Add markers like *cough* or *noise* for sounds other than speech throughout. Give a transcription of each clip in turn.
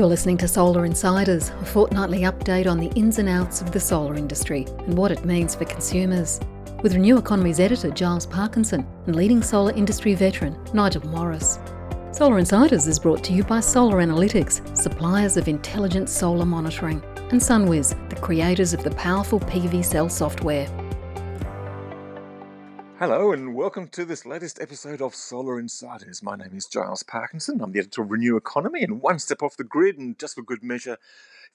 You're listening to Solar Insiders, a fortnightly update on the ins and outs of the solar industry and what it means for consumers. With Renew Economy's editor Giles Parkinson and leading solar industry veteran Nigel Morris. Solar Insiders is brought to you by Solar Analytics, suppliers of intelligent solar monitoring, and SunWiz, the creators of the powerful PVsell software. Hello, and welcome to this latest episode of Solar Insiders. My name is Giles Parkinson. I'm the editor of Renew Economy and One Step Off the Grid, and just for good measure,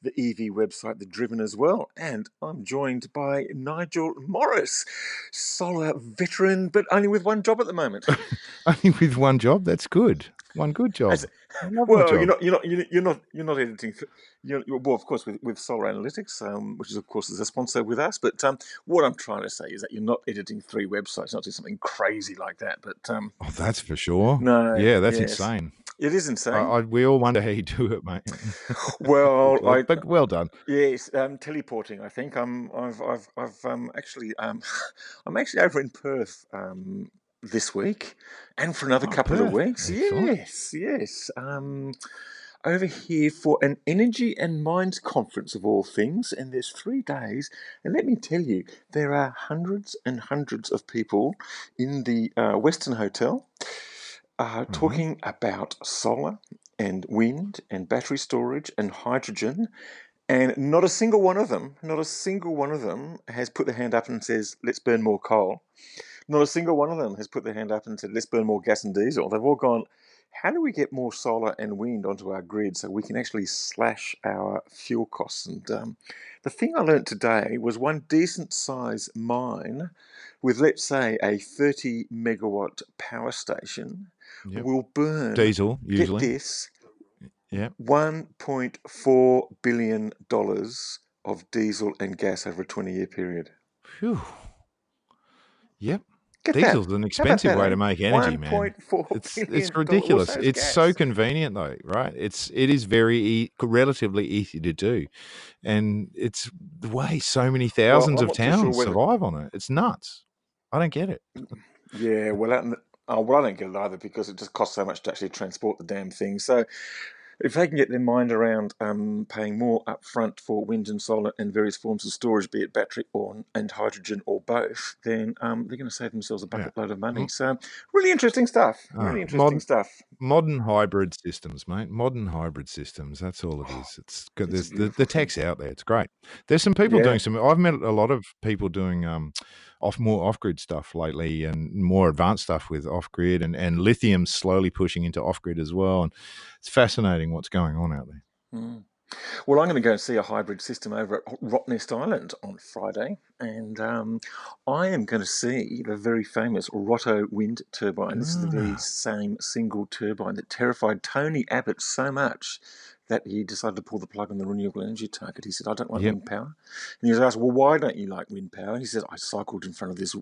the EV website, The Driven, as well. And I'm joined by Nigel Morris, solar veteran, but only with one job at the moment. *laughs* only with one job? That's good. One good job. As, well, you're not, you're not, you're not, you're not editing. You're, well, of course, with, with Solar Analytics, um, which is of course is a sponsor with us. But um, what I'm trying to say is that you're not editing three websites, not doing something crazy like that. But um, oh, that's for sure. No, yeah, that's yes. insane. It is insane. I, I, we all wonder how you do it, mate. *laughs* *laughs* well, I, but well done. Yes, um, teleporting. I think I'm. I've. I've. I've um, actually. Um, *laughs* I'm actually over in Perth um, this week, and for another oh, couple Perth. of weeks. Excellent. Yes, yes. Um, over here for an energy and Mines conference of all things, and there's three days. And let me tell you, there are hundreds and hundreds of people in the uh, Westin Hotel uh, mm-hmm. talking about solar and wind and battery storage and hydrogen. And not a single one of them, not a single one of them has put their hand up and says, let's burn more coal. Not a single one of them has put their hand up and said, let's burn more gas and diesel. They've all gone, how do we get more solar and wind onto our grid so we can actually slash our fuel costs? And um, the thing I learnt today was one decent size mine with, let's say, a 30 megawatt power station yep. will burn diesel usually. Get this, yeah, one point four billion dollars of diesel and gas over a twenty year period. Phew. Yep. Get Diesel's that. an expensive way to make energy, man. It's it's ridiculous. It's gas. so convenient though, right? It's it is very e- relatively easy to do, and it's the way so many thousands well, of towns sure survive on it. It's nuts. I don't get it. Yeah, well, Oh, well, I don't get it either because it just costs so much to actually transport the damn thing. So, if they can get their mind around um, paying more upfront for wind and solar and various forms of storage, be it battery or and hydrogen or both, then um, they're going to save themselves a bucket yeah. load of money. So, really interesting stuff. Really interesting modern, stuff. Modern hybrid systems, mate. Modern hybrid systems. That's all it is. It's good. There's the, the tech's out there. It's great. There's some people yeah. doing some. I've met a lot of people doing. Um, off more off grid stuff lately and more advanced stuff with off grid and, and lithium slowly pushing into off grid as well. And it's fascinating what's going on out there. Mm. Well, I'm going to go and see a hybrid system over at Rottnest Island on Friday, and um, I am going to see the very famous Rotto wind turbine. This is the very ah. same single turbine that terrified Tony Abbott so much that he decided to pull the plug on the renewable energy target. He said, I don't like yep. wind power. And he was asked, Well, why don't you like wind power? He said, I cycled in front of this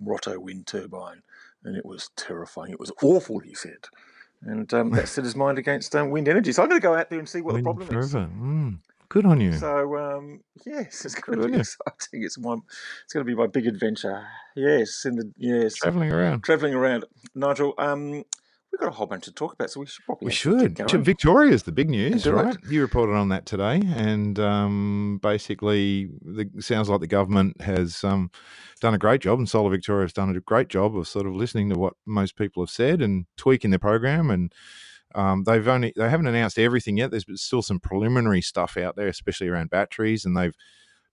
Rotto wind turbine and it was terrifying. It was awful, he said. And um, that set his mind against um, wind energy. So I'm going to go out there and see what wind the problem forever. is. Mm. Good on you. So um, yes, it's going to be exciting. It's my, it's going to be my big adventure. Yes, in the yes, traveling around, traveling around. Nigel, um, We've got a whole bunch to talk about, so we should probably. We should. Victoria is the big news, right? It. You reported on that today, and um, basically, the, sounds like the government has um, done a great job, and Solar Victoria has done a great job of sort of listening to what most people have said and tweaking their program. And um, they've only they haven't announced everything yet. There's still some preliminary stuff out there, especially around batteries, and they've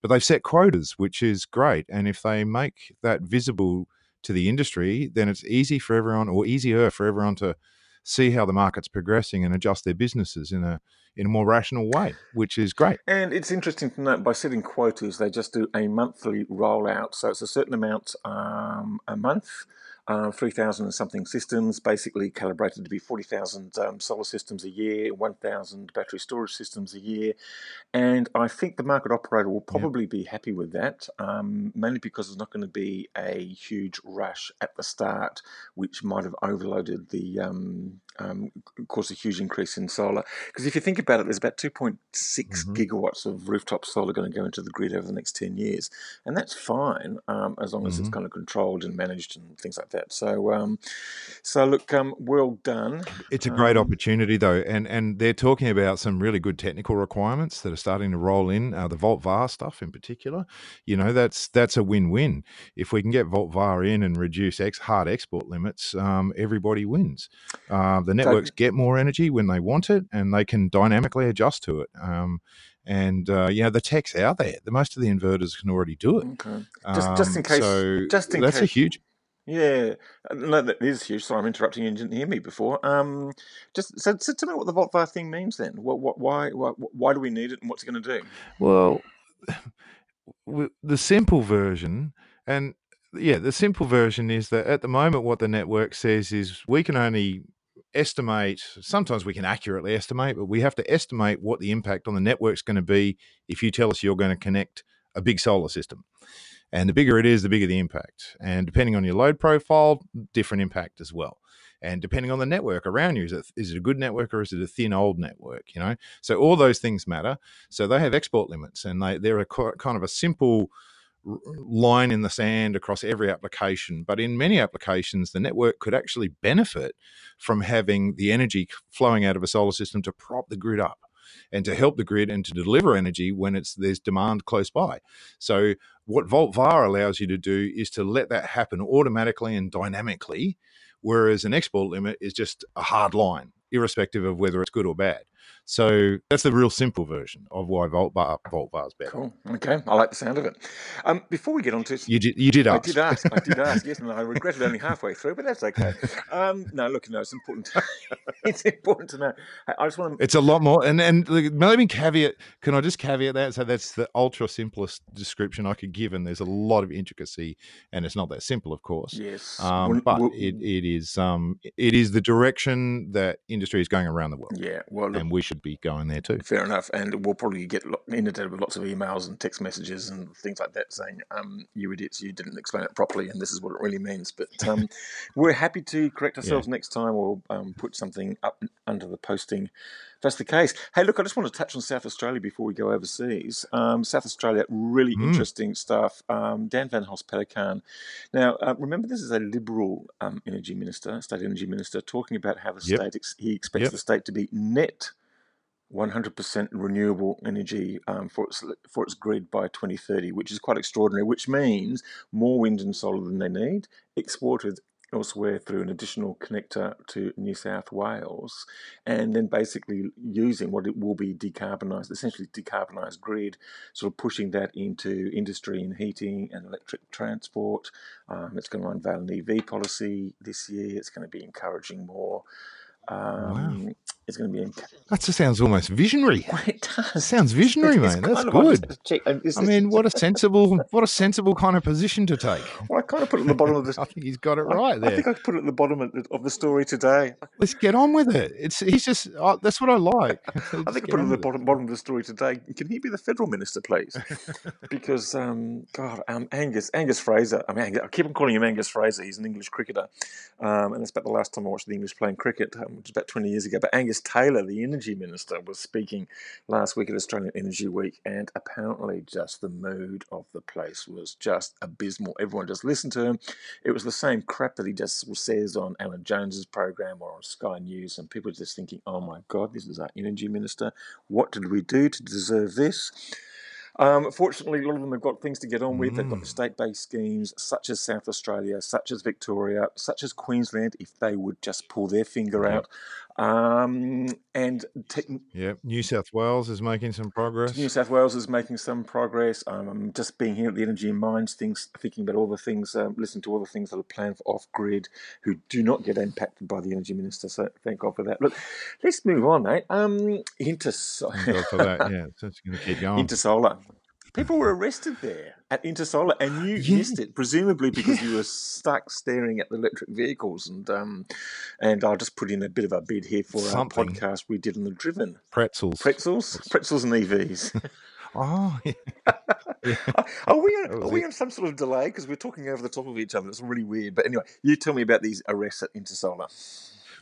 but they've set quotas, which is great. And if they make that visible to the industry, then it's easy for everyone or easier for everyone to see how the market's progressing and adjust their businesses in a in a more rational way, which is great. And it's interesting to note by setting quotas, they just do a monthly rollout, so it's a certain amount um, a month uh, 3,000 and something systems, basically calibrated to be 40,000 um, solar systems a year, 1,000 battery storage systems a year. And I think the market operator will probably yep. be happy with that, um, mainly because there's not going to be a huge rush at the start, which might have overloaded the um, um, cause a huge increase in solar. Because if you think about it, there's about 2.6 mm-hmm. gigawatts of rooftop solar going to go into the grid over the next 10 years, and that's fine um, as long as mm-hmm. it's kind of controlled and managed and things like that. So, um, so look, um, well done. It's a great um, opportunity though, and and they're talking about some really good technical requirements that are starting to roll in. Uh, the Volt VAR stuff in particular, you know, that's that's a win-win. If we can get Volt VAR in and reduce ex- hard export limits, um, everybody wins. Uh, the networks get more energy when they want it, and they can dynamically adjust to it. Um, and uh, you know the tech's out there. The most of the inverters can already do it. Okay. Just, just in um, case. So just in that's case. a huge. Yeah, no, that is huge. Sorry, I'm interrupting you. Didn't hear me before. Um, just so, so tell me what the VoltVar thing means then. What, what, why, why, why do we need it, and what's it going to do? Well, *laughs* the simple version, and yeah, the simple version is that at the moment, what the network says is we can only estimate, sometimes we can accurately estimate, but we have to estimate what the impact on the network is going to be if you tell us you're going to connect a big solar system. And the bigger it is, the bigger the impact. And depending on your load profile, different impact as well. And depending on the network around you, is it, is it a good network or is it a thin old network? You know, so all those things matter. So they have export limits, and they they're a kind of a simple line in the sand across every application. But in many applications, the network could actually benefit from having the energy flowing out of a solar system to prop the grid up and to help the grid and to deliver energy when it's there's demand close by. So what VoltVar allows you to do is to let that happen automatically and dynamically, whereas an export limit is just a hard line, irrespective of whether it's good or bad. So that's the real simple version of why Volt VAR Volt VAR is better. Cool. Okay, I like the sound of it. Um, before we get on to you did you did ask. I did ask. I did ask. Yes, *laughs* and I regretted only halfway through, but that's okay. Um, no, look, no, it's important. *laughs* it's important to know. I just want to. It's a lot more, and and maybe caveat. Can I just caveat that? So that's the ultra simplest description I could give, and there's a lot of intricacy, and it's not that simple, of course. Yes. Um, well, but well, it, it is um it is the direction that industry is going around the world. Yeah. Well, and we should be going there too. Fair enough, and we'll probably get inundated with lots of emails and text messages and things like that saying, um, "You idiots, you didn't explain it properly, and this is what it really means." But um, *laughs* we're happy to correct ourselves yeah. next time, or um, put something up under the posting. If that's the case. Hey, look, I just want to touch on South Australia before we go overseas. Um, South Australia, really mm. interesting stuff. Um, Dan Van Holst-Pellekaan. Now, uh, remember, this is a Liberal um, energy minister, state energy minister, talking about how the yep. state ex- he expects yep. the state to be net 100% renewable energy um, for its for its grid by 2030, which is quite extraordinary. Which means more wind and solar than they need, exported elsewhere through an additional connector to New South Wales, and then basically using what it will be decarbonised, essentially decarbonised grid, sort of pushing that into industry and heating and electric transport. Um, it's going to unveil an EV policy this year. It's going to be encouraging more. Um, wow is going to be. In... That sounds almost visionary. *laughs* Well, it does. It sounds visionary, it's, That's good. I mean, what a *laughs* sensible, what a sensible kind of position to take. Well, I kind of put it at the bottom of this. *laughs* I think he's got it right there. I think I put it at the bottom of the, of the story today. Let's get on with it. It's he's just oh, that's what I like. I think I put it at the bottom, bottom of the story today. Can he be the federal minister, please? because um, God, um, Angus Angus Fraser. I mean, Angus, I keep on calling him Angus Fraser. He's an English cricketer, um, and that's about the last time I watched the English playing cricket, um, which was about twenty years ago. But Angus Taylor, the energy minister, was speaking last week at Australian Energy Week, and apparently, just the mood of the place was just abysmal. Everyone just listened to him. It was the same crap that he just says on Alan Jones's program or on Sky News, and people just thinking, "Oh my God, this is our energy minister. What did we do to deserve this?" Um, fortunately, a lot of them have got things to get on with. Mm. They've got mm. state based schemes such as South Australia, such as Victoria, such as Queensland, if they would just pull their finger out. Um, and te- yeah, New South Wales is making some progress. New South Wales is making some progress. Um, I'm just being here at the Energy and Mines, things, thinking about all the things, um, listening to all the things that are planned for off grid, who do not get impacted by the Energy Minister. So thank God for that. Look, let's move on, mate. Um, into so- thank God for that. *laughs* Yeah, so it's going to keep going. Intersolar. People were arrested there at Intersolar, and you yeah. missed it, presumably because yeah. you were stuck staring at the electric vehicles. And um, and I'll just put in a bit of a bid here for Something. our podcast we did on the Driven pretzels, pretzels, pretzels, and EVs. *laughs* oh, *laughs* yeah. are we on, are we on some sort of delay because we're talking over the top of each other? It's really weird. But anyway, you tell me about these arrests at Intersolar.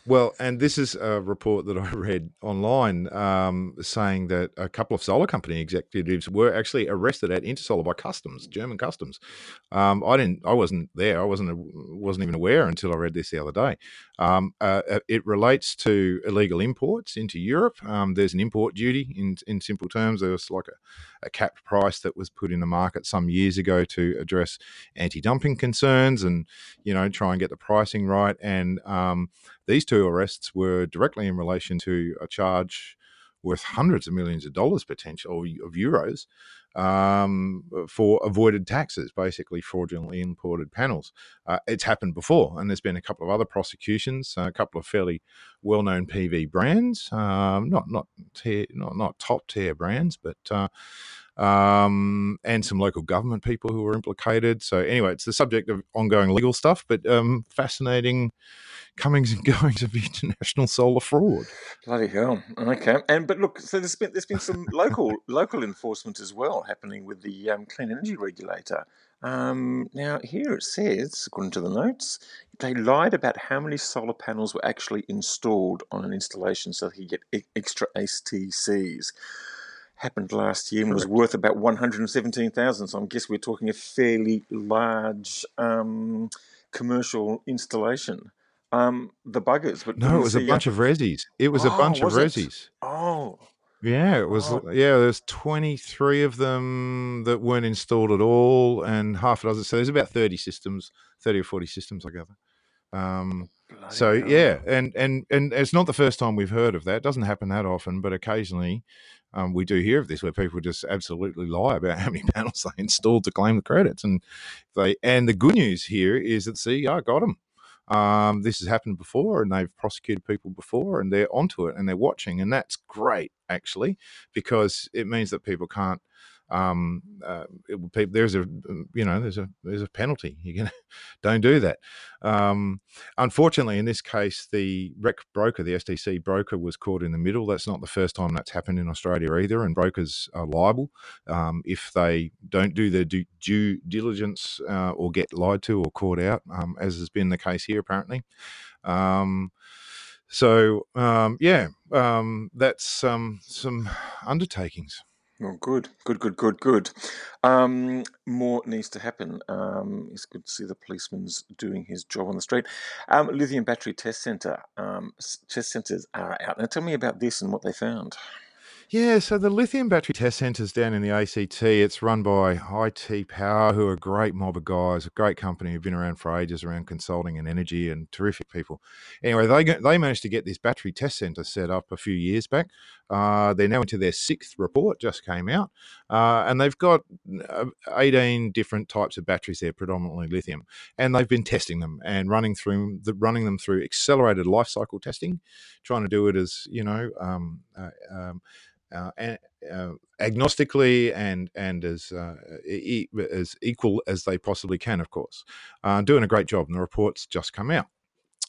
Well, and this is a report that *laughs* I read online um, saying that a couple of solar company executives were actually arrested at Intersolar by customs, German customs. Um, I didn't, I wasn't there. I wasn't, wasn't even aware until I read this the other day. Um, uh, uh, it relates to illegal imports into Europe. Um, there's an import duty in in simple terms. There was like a, a capped price that was put in the market some years ago to address anti-dumping concerns and you know try and get the pricing right. And um, these two arrests were directly in relation to a charge worth hundreds of millions of dollars potential or of euros um, for avoided taxes, basically fraudulently imported panels. Uh, it's happened before, and there's been a couple of other prosecutions, a couple of fairly well-known PV brands, um, not not tier, not not top tier brands, but uh, um, and some local government people who were implicated. So anyway, it's the subject of ongoing legal stuff, but um, fascinating comings and *laughs* goings of international solar fraud. Bloody hell! Okay, and but look, so there's been there's been some local local enforcement as well happening with the um, clean energy regulator. Um, now here it says, according to the notes, they lied about how many solar panels were actually installed on an installation, so they could get extra STCs happened last year and was worth about 117,000. So I guess we're talking a fairly large um, commercial installation. Um, the buggers, but no, it was a bunch of resis. It was oh, a bunch of resis. Oh, yeah, it was. Oh. Yeah, there's 23 of them that weren't installed at all, and half a dozen. So there's about 30 systems, 30 or 40 systems, I gather. Um, so yeah, and and and it's not the first time we've heard of that. It doesn't happen that often, but occasionally um, we do hear of this where people just absolutely lie about *laughs* how many panels they installed to claim the credits, and they and the good news here is that CER got them. Um, this has happened before, and they've prosecuted people before, and they're onto it, and they're watching, and that's great actually because it means that people can't um, uh, it, there's a you know there's a there's a penalty. You can *laughs* don't do that. Um, unfortunately, in this case, the rec broker, the STC broker, was caught in the middle. That's not the first time that's happened in Australia either, and brokers are liable um, if they don't do their due, due diligence uh, or get lied to or caught out, um, as has been the case here apparently. Um, so um, yeah, um, that's some undertakings. Oh, good, good, good, good, good. Um, more needs to happen. Um, it's good to see the policeman's doing his job on the street. Um, lithium battery test center. Um, test centers are out. Now, tell me about this and what they found. Yeah, so the lithium battery test centres down in the ACT, it's run by IT Power, who are a great mob of guys, a great company who've been around for ages around consulting and energy and terrific people. Anyway, they they managed to get this battery test centre set up a few years back. Uh, they're now into their sixth report, just came out, uh, and they've got uh, 18 different types of batteries there, predominantly lithium, and they've been testing them and running through the, running them through accelerated life cycle testing, trying to do it as you know. Um, uh, um, uh, uh, agnostically and and as uh, e- as equal as they possibly can, of course, uh, doing a great job. And the reports just come out.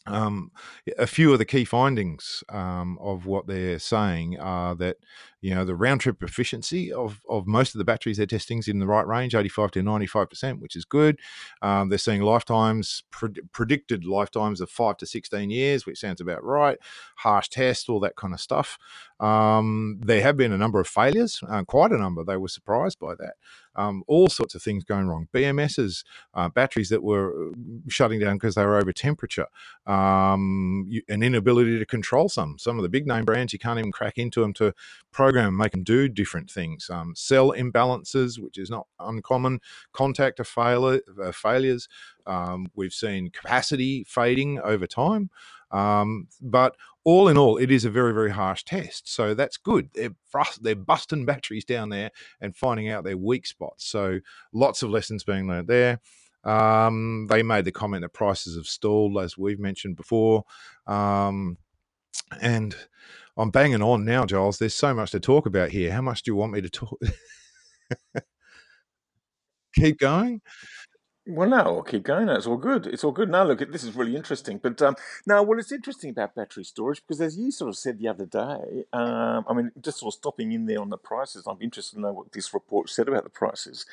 Um, a few of the key findings um, of what they're saying are that you know the round trip efficiency of, of most of the batteries they're testing is in the right range 85 to 95 percent which is good um, they're seeing lifetimes predicted lifetimes of 5 to 16 years which sounds about right harsh test all that kind of stuff um, there have been a number of failures uh, quite a number they were surprised by that um, all sorts of things going wrong. BMSs, uh, batteries that were uh, shutting down because they were over temperature, um, you, an inability to control some. Some of the big name brands, you can't even crack into them to program make them do different things. Um, cell imbalances, which is not uncommon, contactor uh, failures. Um, we've seen capacity fading over time. Um, but all in all, it is a very, very harsh test. So that's good. They're, frust- they're busting batteries down there and finding out their weak spots. So lots of lessons being learned there. Um, they made the comment that prices have stalled, as we've mentioned before. Um, and I'm banging on now, Giles. There's so much to talk about here. How much do you want me to talk? *laughs* Keep going. Well, no, I'll keep going. It's all good. It's all good. Now, look, this is really interesting. But um, now, well, it's interesting about battery storage because, as you sort of said the other day, um, I mean, just sort of stopping in there on the prices, I'm interested to know what this report said about the prices.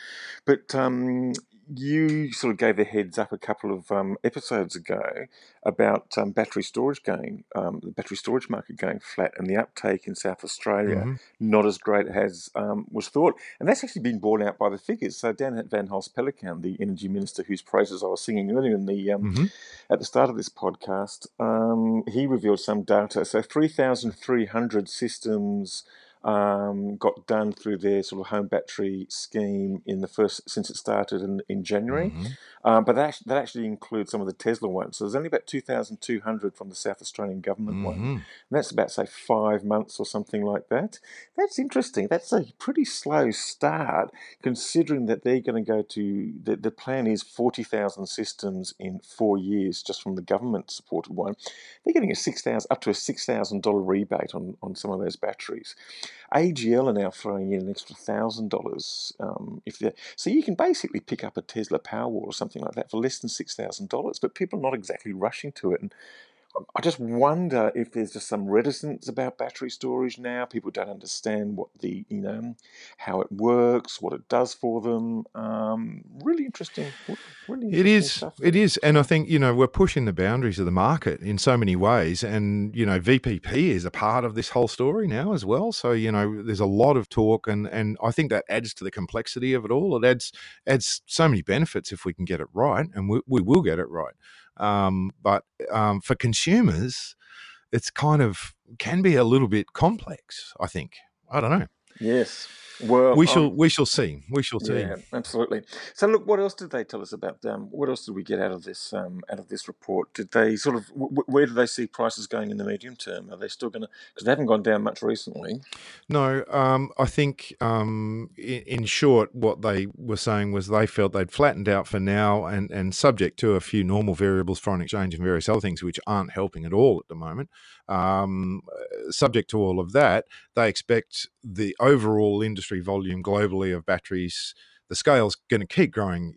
But um, you sort of gave a heads up a couple of um, episodes ago about um, battery storage going, um, the battery storage market going flat, and the uptake in South Australia mm-hmm. not as great as um, was thought. And that's actually been borne out by the figures. So Dan Van Holst Pellekaan, the energy minister whose praises I was singing earlier in the um, mm-hmm. at the start of this podcast, um, he revealed some data. So three thousand three hundred systems um, got done through their sort of home battery scheme in the first since it started in, in January. Mm-hmm. Um, but that, that actually includes some of the Tesla ones. So there's only about 2,200 from the South Australian government mm-hmm. one. And that's about, say, five months or something like that. That's interesting. That's a pretty slow start, considering that they're going to go to, the, the plan is 40,000 systems in four years just from the government supported one. They're getting a 6,000, up to a $6,000 rebate on, on some of those batteries. AGL are now throwing in an extra thousand um, dollars if they so you can basically pick up a Tesla Powerwall or something like that for less than six thousand dollars. But people are not exactly rushing to it, and I just wonder if there's just some reticence about battery storage now. People don't understand what the you know how it works, what it does for them. Um, really interesting. Really interesting it is. Stuff. It is, and I think you know we're pushing the boundaries of the market in so many ways, and you know VPP is a part of this whole story now as well. So you know there's a lot of talk, and and I think that adds to the complexity of it all. It adds adds so many benefits if we can get it right, and we, we will get it right. Um, but um, for consumers, it's kind of can be a little bit complex. I think. I don't know. Yes. Well, we shall um, we shall see. We shall see. Yeah, absolutely. So, look, what else did they tell us about? Um, what else did we get out of this um, out of this report? Did they sort of w- where do they see prices going in the medium term? Are they still going to because they haven't gone down much recently? No, um, I think um, in, in, short, what they were saying was they felt they'd flattened out for now, and and subject to a few normal variables, foreign exchange, and various other things which aren't helping at all at the moment. Um, subject to all of that, they expect the overall industry volume globally of batteries the scale's going to keep growing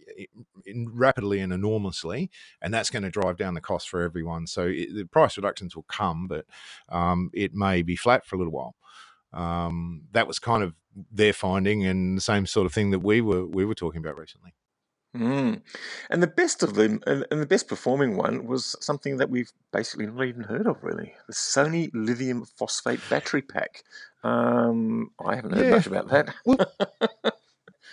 rapidly and enormously, and that's going to drive down the cost for everyone. So it, the price reductions will come, but um, it may be flat for a little while. Um, that was kind of their finding, and the same sort of thing that we were we were talking about recently. Mm. And the best of them, and the best performing one, was something that we've basically not even heard of, really. The Sony lithium phosphate battery pack. Um, I haven't heard yeah. much about that. Well,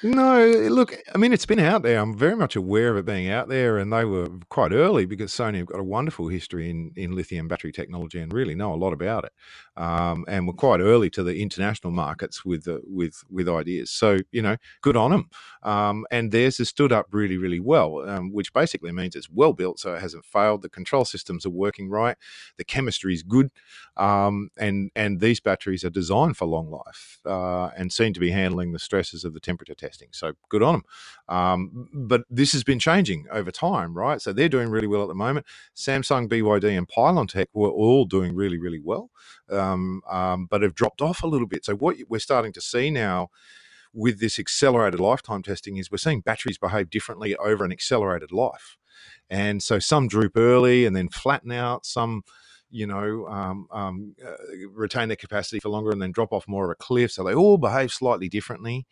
No, look, I mean, it's been out there. I'm very much aware of it being out there, and they were quite early because Sony have got a wonderful history in, in lithium battery technology and really know a lot about it. Um, and we're quite early to the international markets with with with ideas. So you know, good on them. Um, and theirs has stood up really, really well, um, which basically means it's well built, so it hasn't failed. The control systems are working right. The chemistry is good, um, and and these batteries are designed for long life uh, and seem to be handling the stresses of the temperature testing. So good on them. Um, but this has been changing over time, right? So they're doing really well at the moment. Samsung, BYD, and Pylontech were all doing really, really well, um, um, but have dropped off a little bit. So what we're starting to see now with this accelerated lifetime testing is we're seeing batteries behave differently over an accelerated life. And so some droop early and then flatten out. Some you know, um, um, uh, retain their capacity for longer and then drop off more of a cliff. So they all behave slightly differently.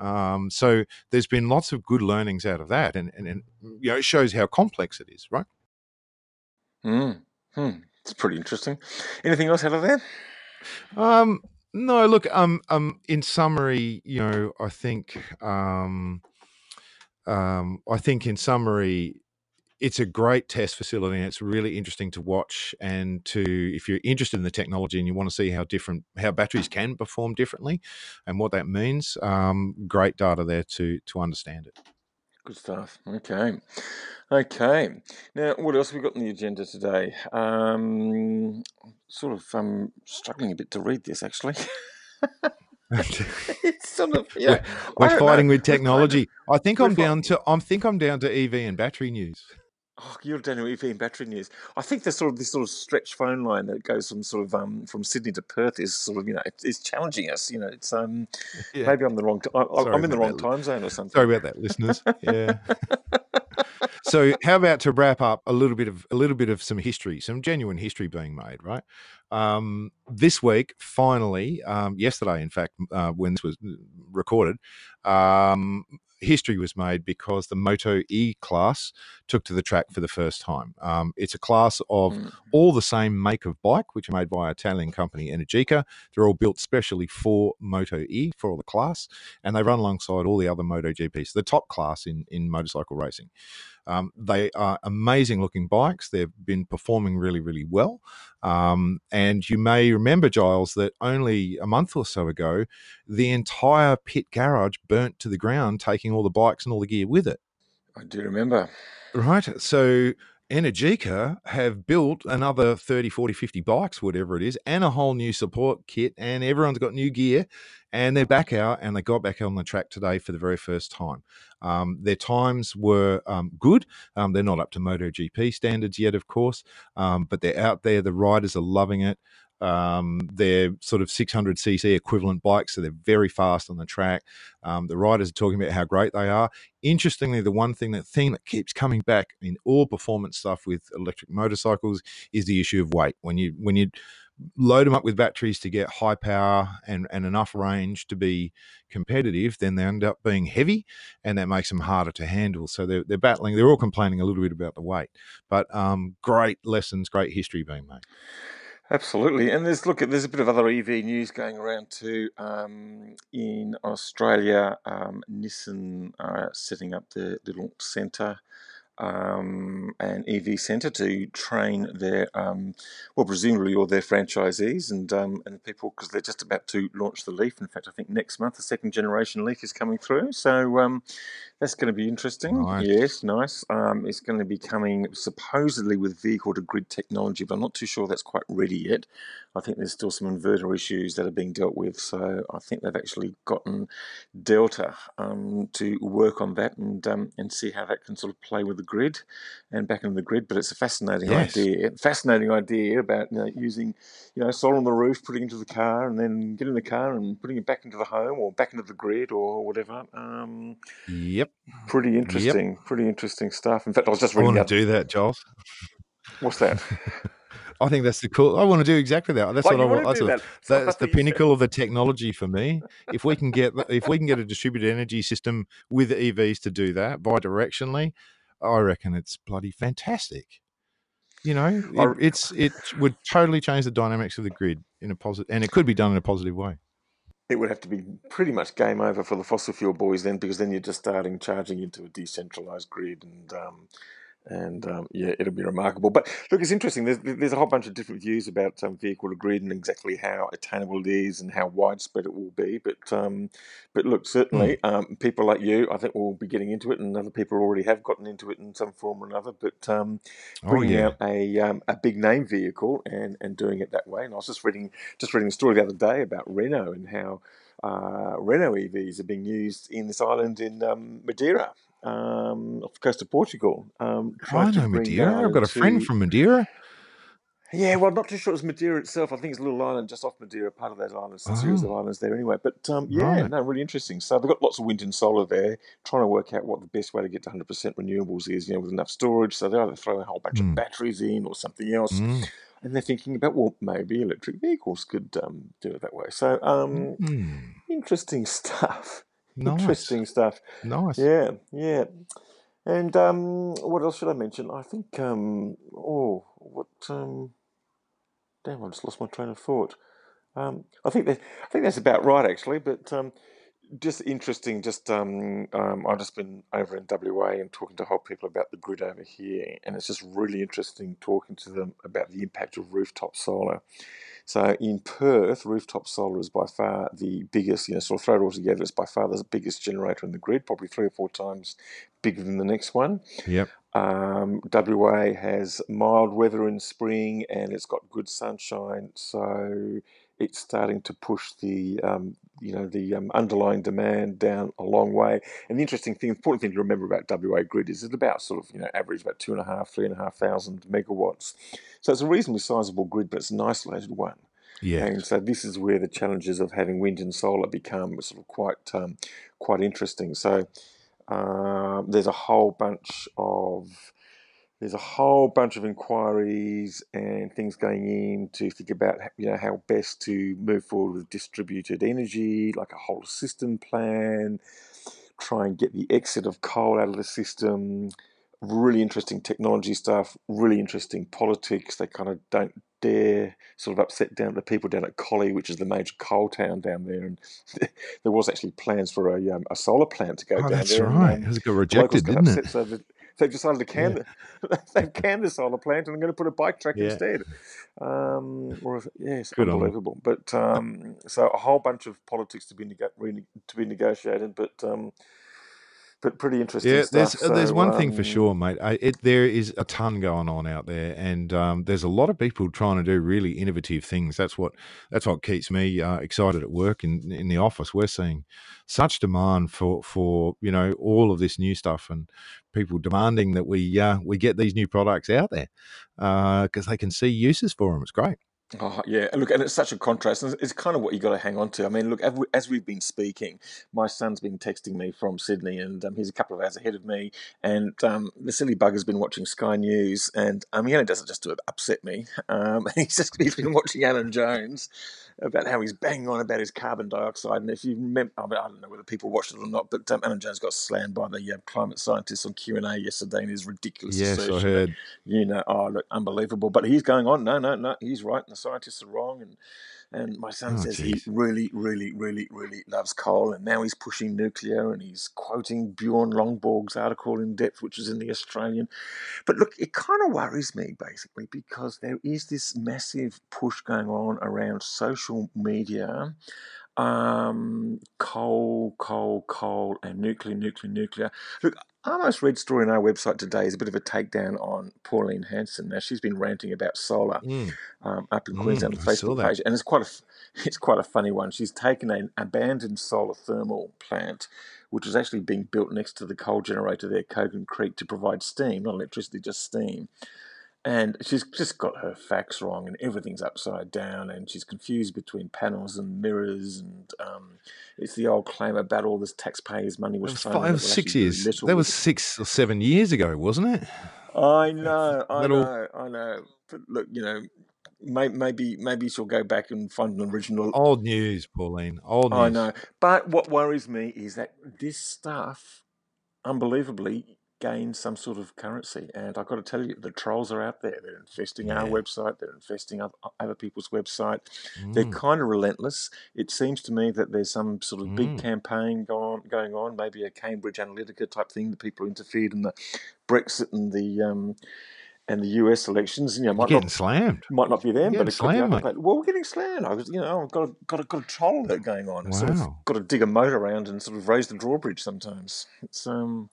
Um, so there's been lots of good learnings out of that, and, and, and you know it shows how complex it is, right? Hmm. Hmm. It's pretty interesting. Anything else out of that? Um, no. Look. Um. Um. In summary, you know, I think. Um. Um. I think in summary, it's a great test facility and it's really interesting to watch and to if you're interested in the technology and you want to see how different how batteries can perform differently and what that means um, great data there to to understand it good stuff okay okay now what else have we got on the agenda today um, sort of um, struggling a bit to read this actually it's *laughs* *laughs* sort of yeah. We're, we're fighting know. with technology. I think I'm down to I think I'm down to EV and battery news. Oh, you're down to EV and battery news. I think there's sort of this sort of stretch phone line that goes from sort of um, from Sydney to Perth is sort of you know it's, challenging us. You know, it's um *laughs* yeah. maybe I'm the wrong. T- I, I'm in the wrong that. time zone or something. Sorry about that, listeners. Yeah. *laughs* so, how about to wrap up a little bit of a little bit of some history, some genuine history being made, right? Um, this week, finally, um, yesterday, in fact, uh, when this was recorded, um, history was made because the Moto E class took to the track for the first time. Um, it's a class of mm. all the same make of bike, which are made by Italian company Energica. They're all built specially for Moto E for all the class, and they run alongside all the other Moto GPs, the top class in in motorcycle racing. Um, they are amazing looking bikes. They've been performing really, really well. Um, and you may remember, Giles, that only a month or so ago, the entire pit garage burnt to the ground, taking all the bikes and all the gear with it. I do remember. Right. So Energica have built another 30, 40, 50 bikes, whatever it is, and a whole new support kit, and everyone's got new gear, and they're back out, and they got back on the track today for the very first time. Um, their times were um, good. Um, they're not up to MotoGP standards yet, of course, um, but they're out there. The riders are loving it. Um, they're sort of 600cc equivalent bikes, so they're very fast on the track. Um, the riders are talking about how great they are. Interestingly, the one thing that thing that keeps coming back in all performance stuff with electric motorcycles is the issue of weight. When you when you load them up with batteries to get high power and, and enough range to be competitive, then they end up being heavy and that makes them harder to handle. So they're, they're battling, they're all complaining a little bit about the weight, but um, great lessons, great history being made. Absolutely, and there's look, there's a bit of other EV news going around too. Um, in Australia, um, Nissan are setting up their little centre um, an EV centre to train their, um, well, presumably all their franchisees and um, and people because they're just about to launch the Leaf. In fact, I think next month the second generation Leaf is coming through, so um, that's going to be interesting. Nice. Yes, nice. Um, it's going to be coming supposedly with vehicle to grid technology, but I'm not too sure that's quite ready yet. I think there's still some inverter issues that are being dealt with, so I think they've actually gotten Delta um, to work on that and and see how that can sort of play with the grid and back into the grid. But it's a fascinating yes. idea. Fascinating idea about you know, using you know solar on the roof, putting it into the car, and then getting the car and putting it back into the home or back into the grid or whatever. Um, yep. Pretty interesting. Yep. Pretty interesting stuff. In fact, I was just reading. I want to do that, Giles. What's that? *laughs* I think that's the cool. I want to do exactly that. That's what I want. That's, that. that's the pinnacle of the technology for me. If we can get if we can get a distributed energy system with EVs to do that bi-directionally, I reckon it's bloody fantastic. You know, it, it's it would totally change the dynamics of the grid in a positive, and it could be done in a positive way. It would have to be pretty much game over for the fossil fuel boys then, because then you're just starting charging into a decentralized grid, and um, and um, yeah, it'll be remarkable. But look, it's interesting. There's there's a whole bunch of different views about um, vehicle to grid and exactly how attainable it is and how widespread it will be. But um, but look, certainly mm. people like you, I think, will be getting into it, and other people already have gotten into it in some form or another. But um, oh, bringing oh, yeah. out a um, a big name vehicle and and doing it that way. And I was just reading just reading a story the other day about Renault and how. Uh, Renault EVs are being used in this island in um, Madeira, um, off the coast of Portugal. Um, I know Madeira. I've got a to, friend from Madeira. Yeah, well, not too sure it's Madeira itself. I think it's a little island just off Madeira, part of that island, a series of oh. islands there anyway. But um, yeah, right. no, really interesting. So they've got lots of wind and solar there, trying to work out what the best way to get to 100% renewables is, you know, with enough storage. So they're either throwing a whole bunch mm. of hmm. batteries in or something else. Mm. And they're thinking about, well, maybe electric vehicles could um, do it that way. So um, mm. interesting *laughs* stuff. Nice. Interesting stuff. Nice. Yeah, yeah. And um, what else should I mention? I think, um, oh, what, um, damn, I just lost my train of thought. Um, I think that I think that's about right, actually. But um, just interesting. Just um, um, I've just been over in WA and talking to whole people about the grid over here, and it's just really interesting talking to them about the impact of rooftop solar. So in Perth, rooftop solar is by far the biggest, you know, sort of throw it all together, it's by far the biggest generator in the grid, probably three or four times bigger than the next one. Yep. Um, WA has mild weather in spring and it's got good sunshine, so it's starting to push the um, you know the um, underlying demand down a long way. And the interesting thing, important thing to remember about WA grid is it's about sort of you know average about two and a half, three and a half thousand megawatts. So it's a reasonably sizable grid, but it's an isolated one. Yeah. And so this is where the challenges of having wind and solar become sort of quite um, quite interesting. So uh, there's a whole bunch of there's a whole bunch of inquiries and things going in to think about you know how best to move forward with distributed energy, like a whole system plan try and get the exit of coal out of the system. Really interesting technology stuff, really interesting politics. They kind of don't dare sort of upset down the people down at Collie, which is the major coal town down there. And *laughs* there was actually plans for a, um, a solar plant to go oh, down that's there. That's right. And, um, it got rejected, didn't it? They've decided to can yeah. the, *laughs* they've canned the solar plant and they're going to put a bike track yeah. instead. Um, or yes, Good unbelievable. But um, so a whole bunch of politics to be neg- to be negotiated, but. Um, but pretty interesting. Yeah, there's so, there's one um, thing for um, sure, mate. I, it, there is a ton going on out there, and um, there's a lot of people trying to do really innovative things. That's what that's what keeps me uh, excited at work in in the office. We're seeing such demand for for you know all of this new stuff, and people demanding that we uh, we get these new products out there because uh, they can see uses for them. It's great. Oh, yeah. Look, and it's such a contrast. It's kind of what you got to hang on to. I mean, look, as we've been speaking, my son's been texting me from Sydney, and um, he's a couple of hours ahead of me. And um, the silly bugger's been watching Sky News, and um, he only does it just to upset me. Um, *laughs* he's just he's been watching Alan Jones about how he's banging on about his carbon dioxide. And if you remember, I, mean, I don't know whether people watched it or not, but um, Alan Jones got slammed by the uh, climate scientists on Q and A yesterday in his ridiculous yes, assertion. I heard. You know, oh look, unbelievable. But he's going on. No, no, no, he's right, and the scientists are wrong, and and my son oh, says geez. he really, really, really, really loves coal, and now he's pushing nuclear, and he's quoting Bjorn Lomborg's article in depth, which is in the Australian. But look, it kind of worries me basically because there is this massive push going on around social media um, coal, coal, coal, and nuclear, nuclear, nuclear. Look, our most read story on our website today is a bit of a takedown on Pauline Hanson. Now she's been ranting about solar mm. um, up in Queensland mm, on the Facebook page, and it's quite a *laughs* it's quite a funny one. She's taken an abandoned solar thermal plant, which was actually being built next to the coal generator there, Kogan Creek, to provide steam, not electricity, just steam and she's just got her facts wrong and everything's upside down and she's confused between panels and mirrors and um, it's the old claim about all this taxpayers money was, was five was six years. that was six or seven years ago wasn't it? I know i know i know. But look you know maybe maybe she'll go back and find an original old news pauline old news. i know. But what worries me is that this stuff unbelievably gain some sort of currency. And I've got to tell you, the trolls are out there. They're infesting yeah. our website, they're infesting other people's website. Mm. They're kind of relentless. It seems to me that there's some sort of mm. big campaign going on, going on, maybe a Cambridge Analytica type thing. The people interfered in the Brexit and the. Um, and the US elections, you know, might getting not, slammed. Might not be them, but it slammed, could be Well, we're getting slammed. I was, you know, I've got a, got a, got a troll alert going on. Wow. Sort of got to dig a moat around and sort of raise the drawbridge sometimes. It's um,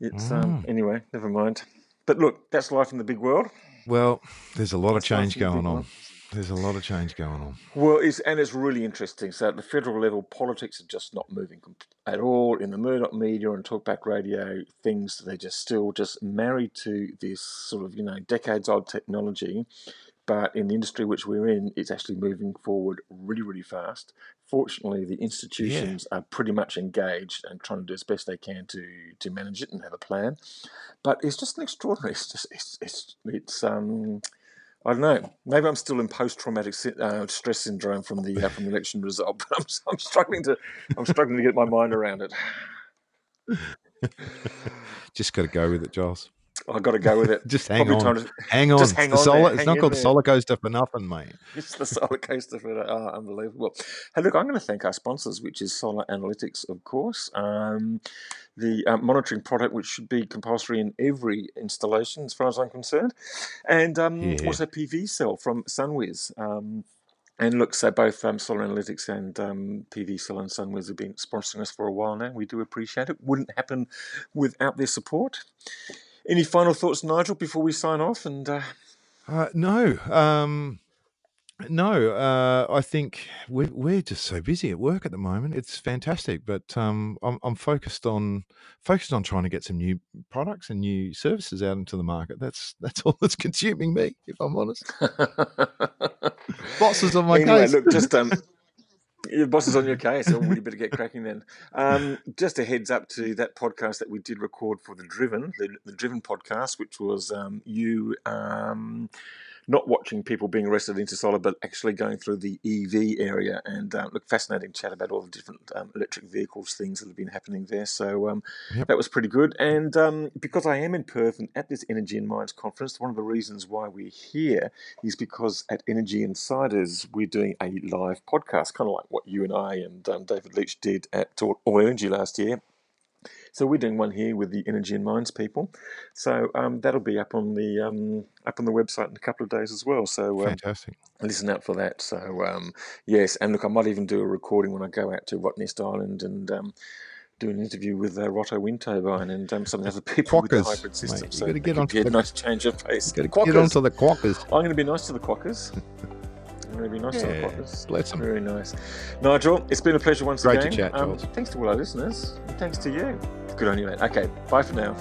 it's um, mm. anyway, never mind. But look, that's life in the big world. Well, there's a lot that's of change going on. There's a lot of change going on. Well, it's, and it's really interesting. So at the federal level, politics are just not moving at all. In the Murdoch media and talkback radio, things they're just still just married to this sort of you know decades old technology. But in the industry which we're in, it's actually moving forward really, really fast fortunately, the institutions yeah. are pretty much engaged and trying to do as best they can to to manage it and have a plan. But it's just an extraordinary. It's just it's it's, it's um. I don't know. Maybe I'm still in post-traumatic uh, stress syndrome from the uh, from the election result, *laughs* but I'm, I'm struggling to I'm struggling to get my mind around it. *laughs* Just got to go with it, Giles. I got to go with it. *laughs* just hang Probably on. To, hang on. Just hang on. Solar, it's not called the solar coaster for nothing, mate. *laughs* It's the solar coaster for oh, unbelievable. Hey, look, I'm going to thank our sponsors, which is Solar Analytics, of course. Um, the uh, monitoring product, which should be compulsory in every installation, as far as I'm concerned, and um, yeah. also PVsell from Sunwiz. Um, and look, so both um, Solar Analytics and um, PVsell and Sunwiz have been sponsoring us for a while now. We do appreciate it. Wouldn't happen without their support. Any final thoughts, Nigel, before we sign off? And uh... Uh, no, um, no. Uh, I think we're we're just so busy at work at the moment. It's fantastic, but um, I'm I'm focused on focused on trying to get some new products and new services out into the market. That's that's *laughs* all that's consuming me, if I'm honest. *laughs* Bosses on my anyway, case. Look, just um, *laughs* your boss is on your case. Oh, we better get cracking then. Um, just a heads up to that podcast that we did record for the Driven, the, the Driven podcast, which was um, you, um, not watching people being arrested Intersolar, but actually going through the EV area and um, look, fascinating chat about all the different um, electric vehicles things that have been happening there. So um, yep. that was pretty good. And um, because I am in Perth and at this Energy and Mines conference, one of the reasons why we're here is because at Energy Insiders we're doing a live podcast, kind of like what you and I and um, David Leitch did at All Energy last year so we're doing one here with the Energy and Mines people. So um, that'll be up on the um, up on the website in a couple of days as well. So um, fantastic. Listen out for that. So um, yes, and look, I might even do a recording when I go out to Rottnest Island and um, do an interview with uh, Rotto Wind Turbine and um, some of the other people quackers, with the hybrid system. Mate, so to get onto the nice change of pace. Get onto the quackers. I'm going to be nice to the quackers. *laughs* Really nice yeah, to the Bless them. Very nice. Nigel, it's been a pleasure once Great again. to chat, um, thanks to all our listeners. Thanks to you. Good on you, mate. Okay, bye for now.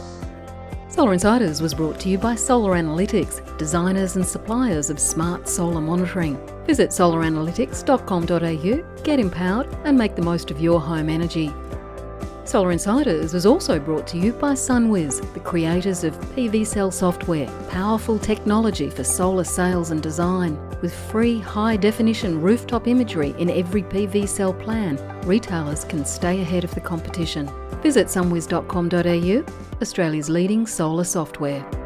Solar Insiders was brought to you by Solar Analytics, designers and suppliers of smart solar monitoring. Visit solaranalytics.com.au, get empowered, and make the most of your home energy. Solar Insiders was also brought to you by SunWiz, the creators of PVsell software, powerful technology for solar sales and design. With free high definition rooftop imagery in every PVsell plan, retailers can stay ahead of the competition. Visit sunwiz.com.au, Australia's leading solar software.